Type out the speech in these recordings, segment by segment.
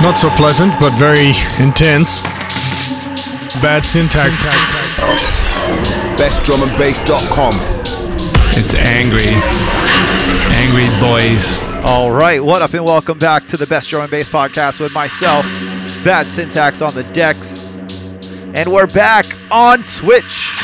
Not so pleasant, but very intense. Bad syntax. BestDrumAndBass.com. It's angry. Angry boys. All right, what up, and welcome back to the Best Drum and Bass podcast with myself, Bad Syntax on the decks, and we're back on Twitch.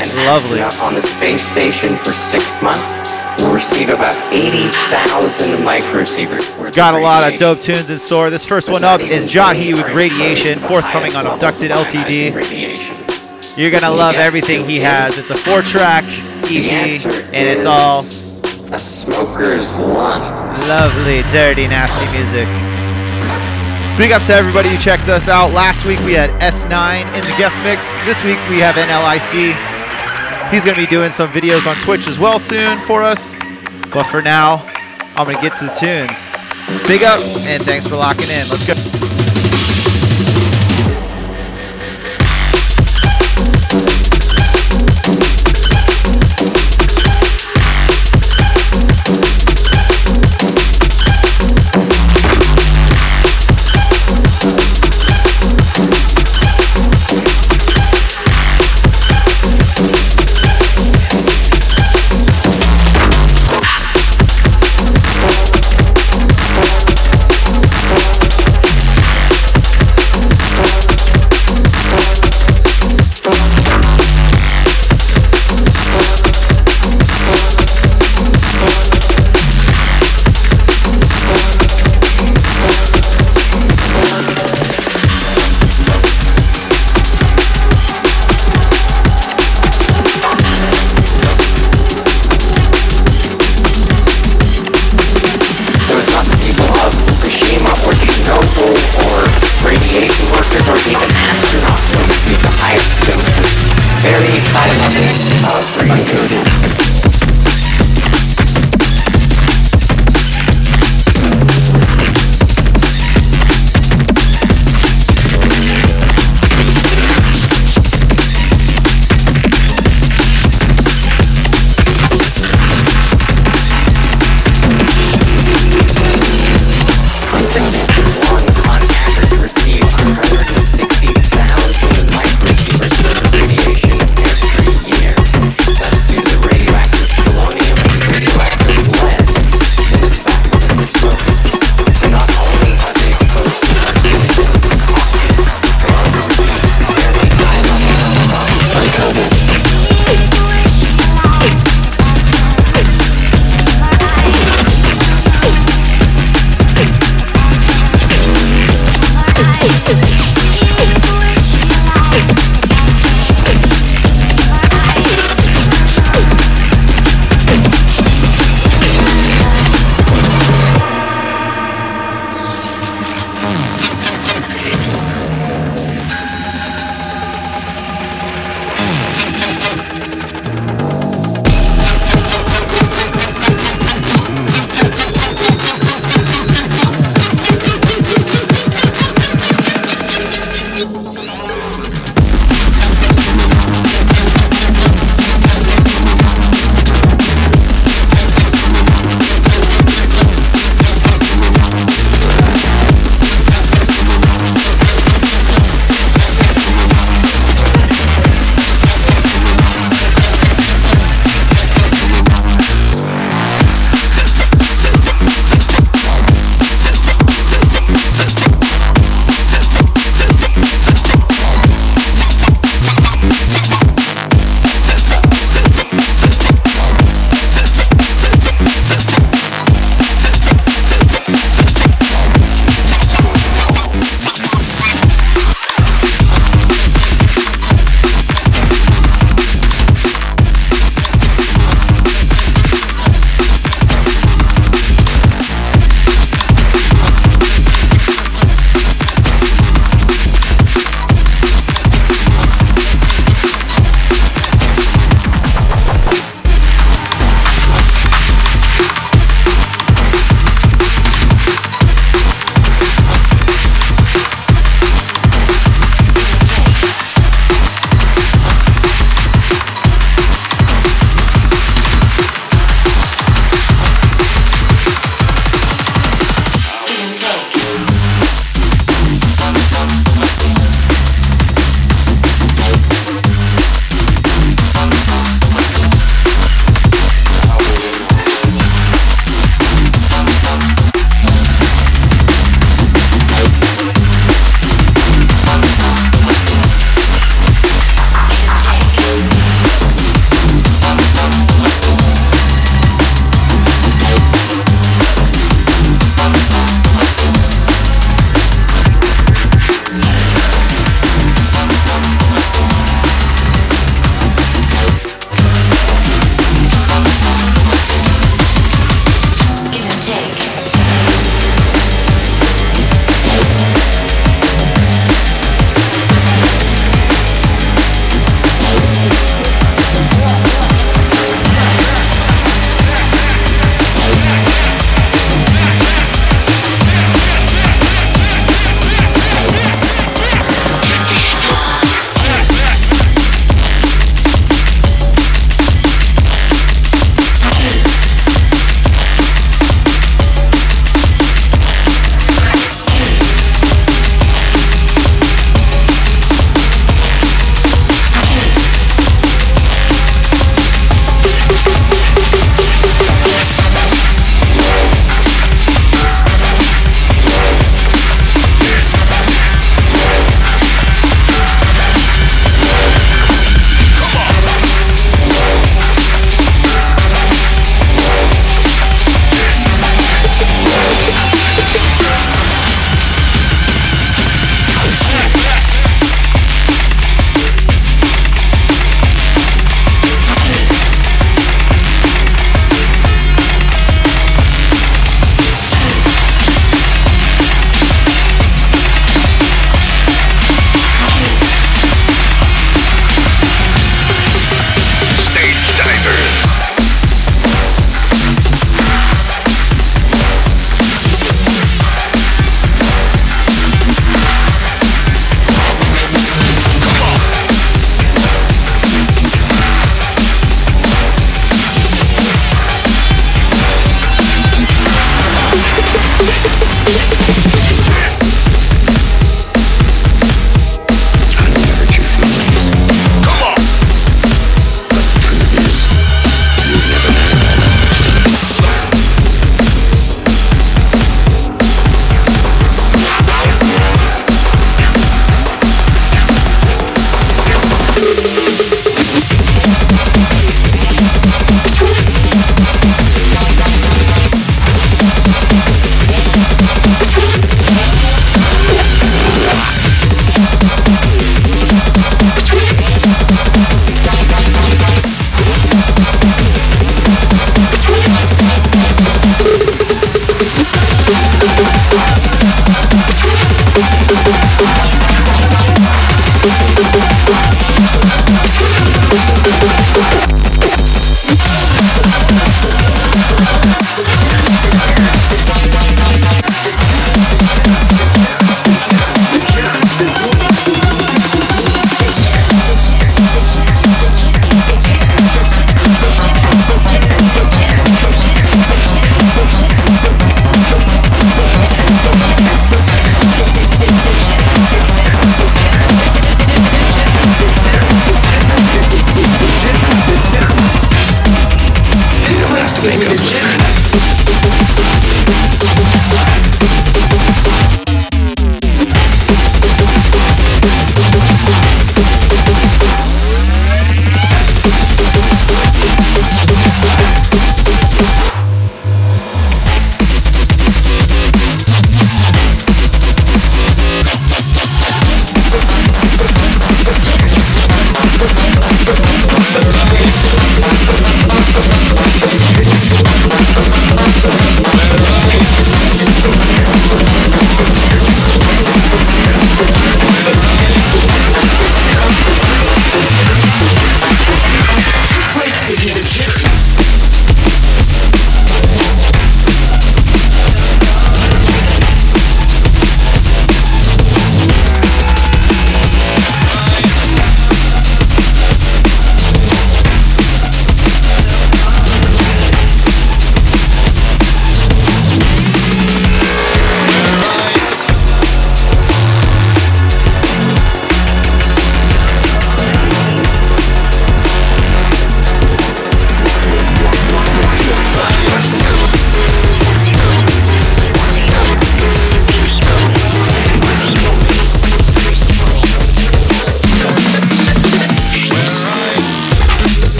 and Lovely. Up on the space station for six months. We'll receive about 80,000 microsieverts Got a lot of dope tunes in store. This first one up is Jahi with Radiation, exposed to the forthcoming on Abducted LTD. You're gonna love everything he has. It's a four-track EP, and it's all a smoker's lungs. lovely, dirty, nasty music. Big up to everybody who checked us out. Last week we had S9 in the guest mix. This week we have NLIC. He's going to be doing some videos on Twitch as well soon for us. But for now, I'm going to get to the tunes. Big up and thanks for locking in. Let's go.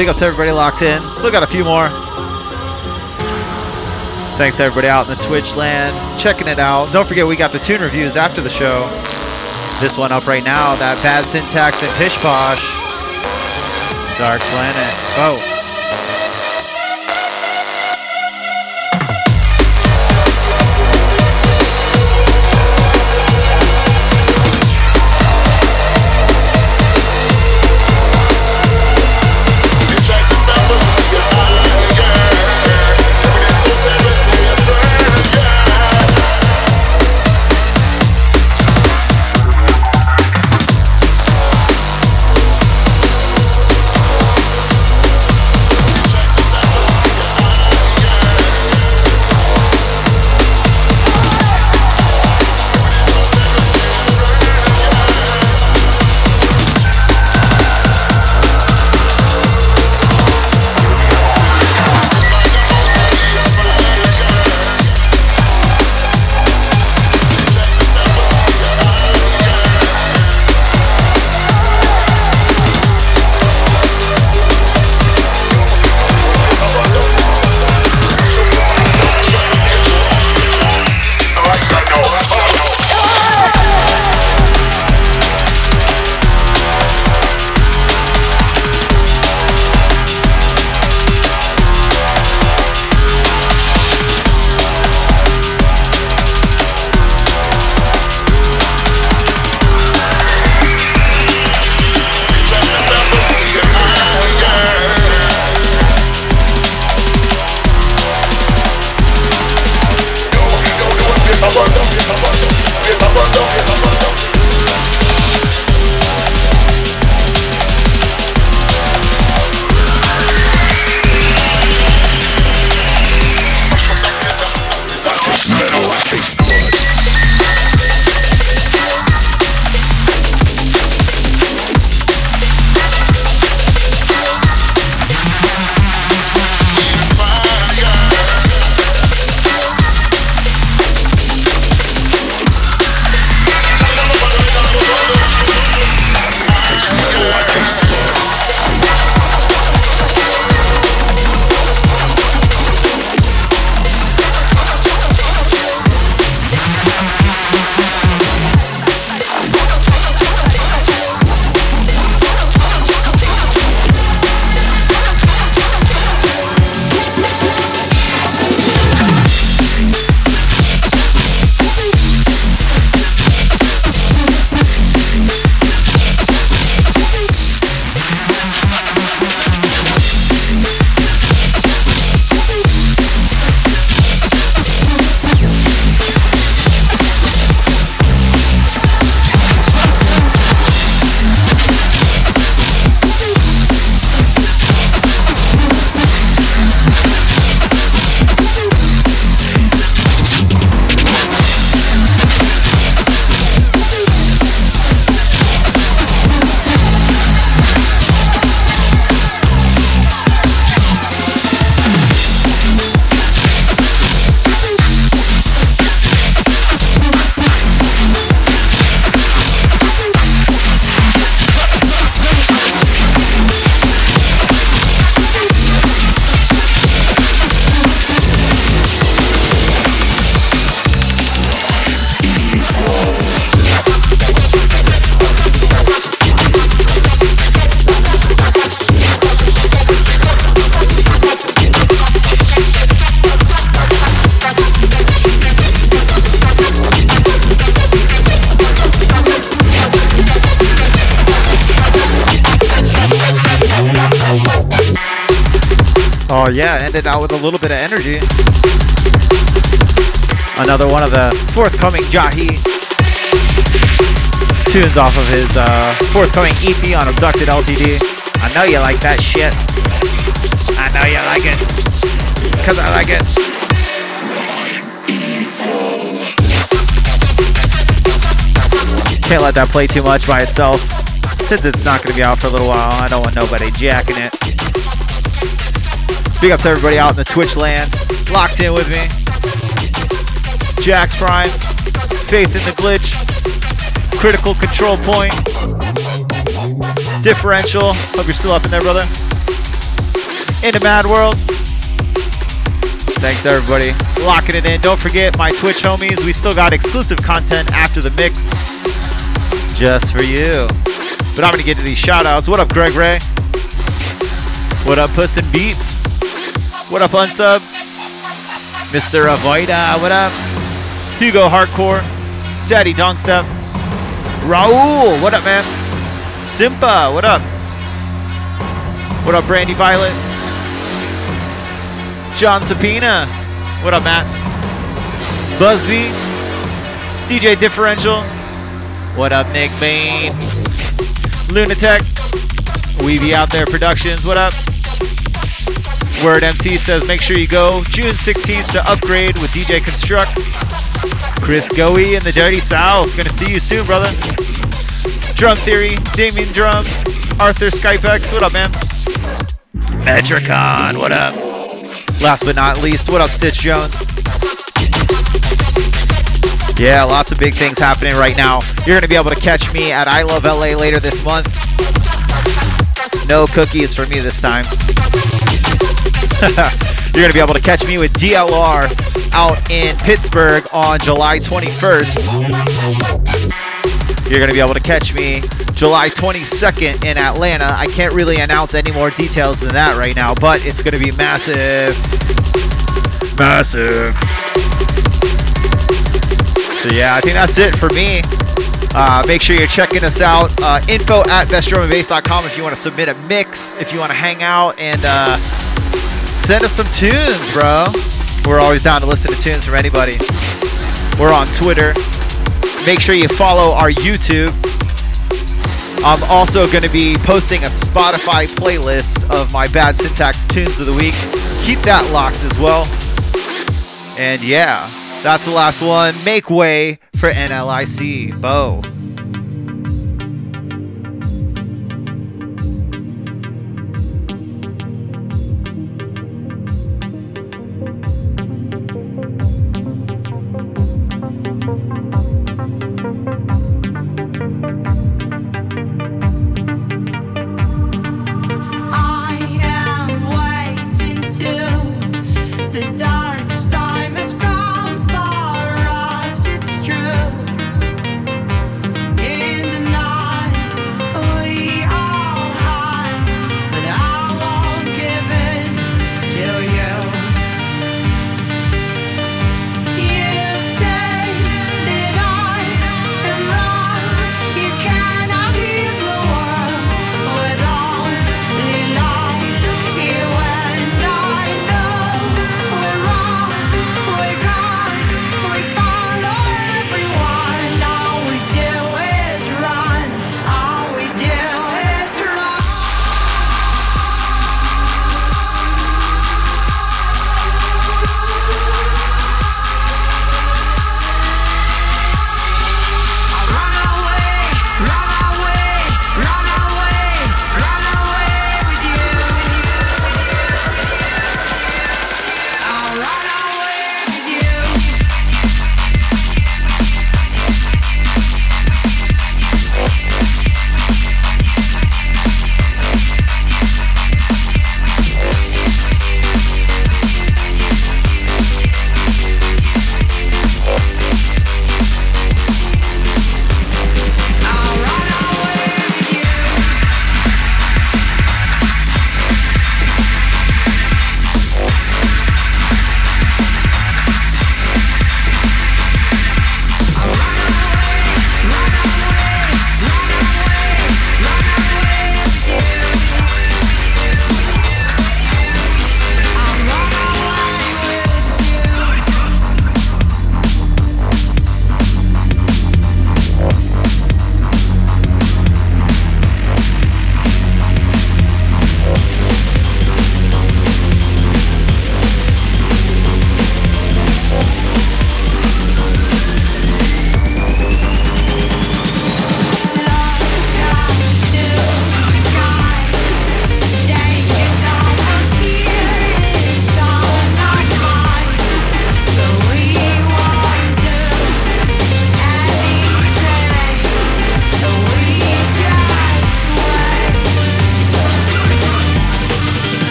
Big up to everybody locked in. Still got a few more. Thanks to everybody out in the Twitch land checking it out. Don't forget we got the tune reviews after the show. This one up right now, that bad syntax and pish posh. Dark Planet. Oh. Forthcoming Jahi tunes off of his uh, forthcoming EP on Abducted LTD. I know you like that shit. I know you like it. Cause I like it. Can't let that play too much by itself. Since it's not gonna be out for a little while, I don't want nobody jacking it. Big up to everybody out in the Twitch land, locked in with me. Jax Prime, Faith in the Glitch, Critical Control Point, Differential. Hope you're still up in there, brother. in the Mad World. Thanks everybody. Locking it in. Don't forget my Twitch homies. We still got exclusive content after the mix. Just for you. But I'm gonna get to these shout outs. What up, Greg Ray? What up, Puss and Beats? What up, Unsub? Mr. Avoida, what up? Hugo Hardcore, Daddy Donkstep, Raul, what up, man? Simpa, what up? What up, Brandy Violet? John Sapina, what up, Matt? Busby, DJ Differential, what up, Nick Bain? Lunatech, Weeby Out There Productions, what up? Word MC says make sure you go June 16th to upgrade with DJ Construct. Chris Goey and the Dirty South. Gonna see you soon, brother. Drum Theory, Damien Drums, Arthur Skypex. What up, man? Metricon. What up? Last but not least, what up, Stitch Jones? Yeah, lots of big things happening right now. You're gonna be able to catch me at I Love LA later this month. No cookies for me this time. You're going to be able to catch me with DLR out in Pittsburgh on July 21st. You're going to be able to catch me July 22nd in Atlanta. I can't really announce any more details than that right now, but it's going to be massive. Massive. So, yeah, I think that's it for me. Uh, make sure you're checking us out. Uh, info at bestdrumandbass.com if you want to submit a mix, if you want to hang out and uh, send us some tunes, bro. We're always down to listen to tunes from anybody. We're on Twitter. Make sure you follow our YouTube. I'm also going to be posting a Spotify playlist of my bad syntax tunes of the week. Keep that locked as well. And yeah, that's the last one. Make way for NLIC. Bo.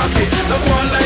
suck it. Look one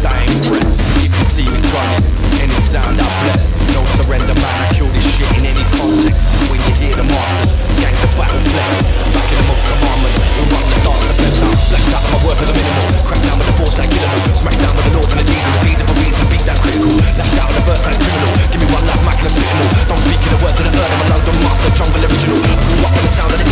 chest, I ain't quit. You can see me crying. Any sound I bless. No surrender, man. I kill this shit in any context. When you hear the markers, skank the battle flex. Back in the most commandment. We run the dark, the best out. Flex out of my work for the minimal. Crack down with the force like killable. Smack down with the north and the diesel. Feed for reason, beat that critical. Lash out of the verse like criminal. Give me one life, Mac, and spit Don't speak in the words of the earth. I'm a London master, jungle original. I grew up on the sound of the